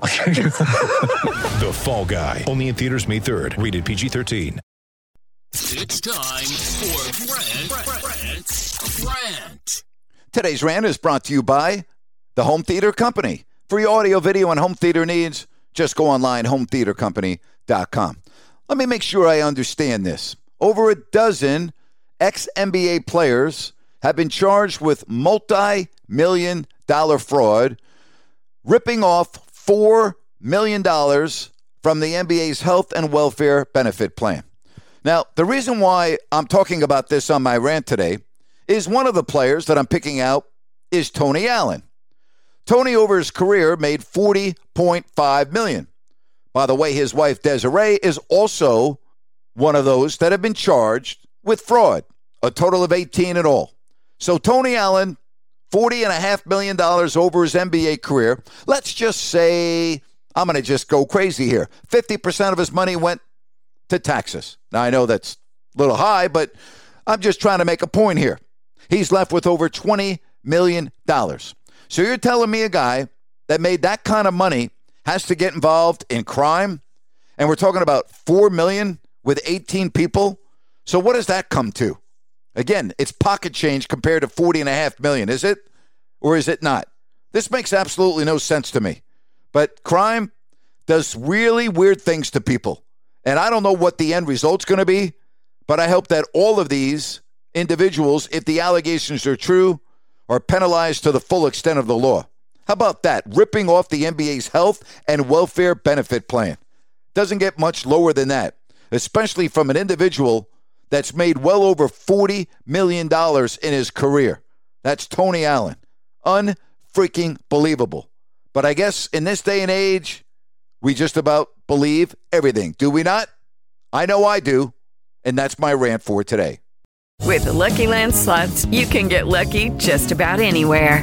The Fall Guy. Only in theaters May 3rd. Rated PG-13. It's time for Grant, Grant, Grant. Today's rant is brought to you by the Home Theater Company. For your audio, video, and home theater needs, just go online, hometheatercompany.com. Let me make sure I understand this. Over a dozen ex NBA players have been charged with multi million dollar fraud, ripping off $4 million from the NBA's health and welfare benefit plan. Now, the reason why I'm talking about this on my rant today is one of the players that I'm picking out is Tony Allen. Tony over his career made 40.5 million. By the way, his wife Desiree is also one of those that have been charged with fraud, a total of 18 in all. So Tony Allen, 40 and a half million dollars over his NBA career. Let's just say I'm going to just go crazy here. 50% of his money went to taxes. Now I know that's a little high, but I'm just trying to make a point here. He's left with over 20 million dollars. So you're telling me a guy that made that kind of money has to get involved in crime? And we're talking about 4 million with 18 people? So what does that come to? Again, it's pocket change compared to 40 and a half million, is it? Or is it not? This makes absolutely no sense to me. But crime does really weird things to people. And I don't know what the end result's going to be, but I hope that all of these individuals, if the allegations are true, are penalized to the full extent of the law. How about that? Ripping off the NBA's health and welfare benefit plan. Doesn't get much lower than that, especially from an individual that's made well over $40 million in his career. That's Tony Allen. Unfreaking believable. But I guess in this day and age, we just about believe everything, do we not? I know I do. And that's my rant for today. With the Lucky Land slots, you can get lucky just about anywhere.